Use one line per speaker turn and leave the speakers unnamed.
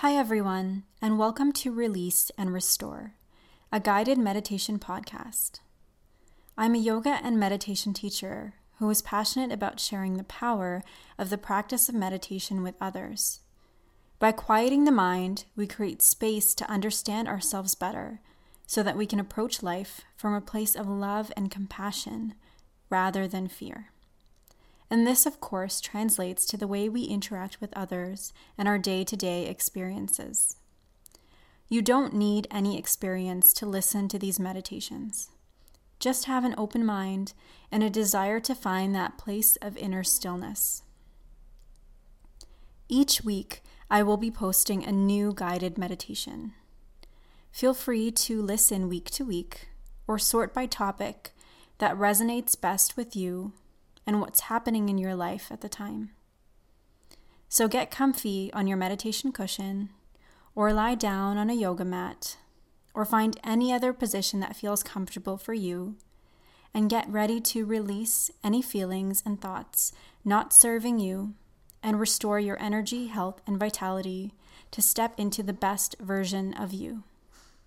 Hi, everyone, and welcome to Release and Restore, a guided meditation podcast. I'm a yoga and meditation teacher who is passionate about sharing the power of the practice of meditation with others. By quieting the mind, we create space to understand ourselves better so that we can approach life from a place of love and compassion rather than fear. And this, of course, translates to the way we interact with others and our day to day experiences. You don't need any experience to listen to these meditations. Just have an open mind and a desire to find that place of inner stillness. Each week, I will be posting a new guided meditation. Feel free to listen week to week or sort by topic that resonates best with you and what's happening in your life at the time. So get comfy on your meditation cushion, or lie down on a yoga mat, or find any other position that feels comfortable for you, and get ready to release any feelings and thoughts not serving you and restore your energy, health, and vitality to step into the best version of you.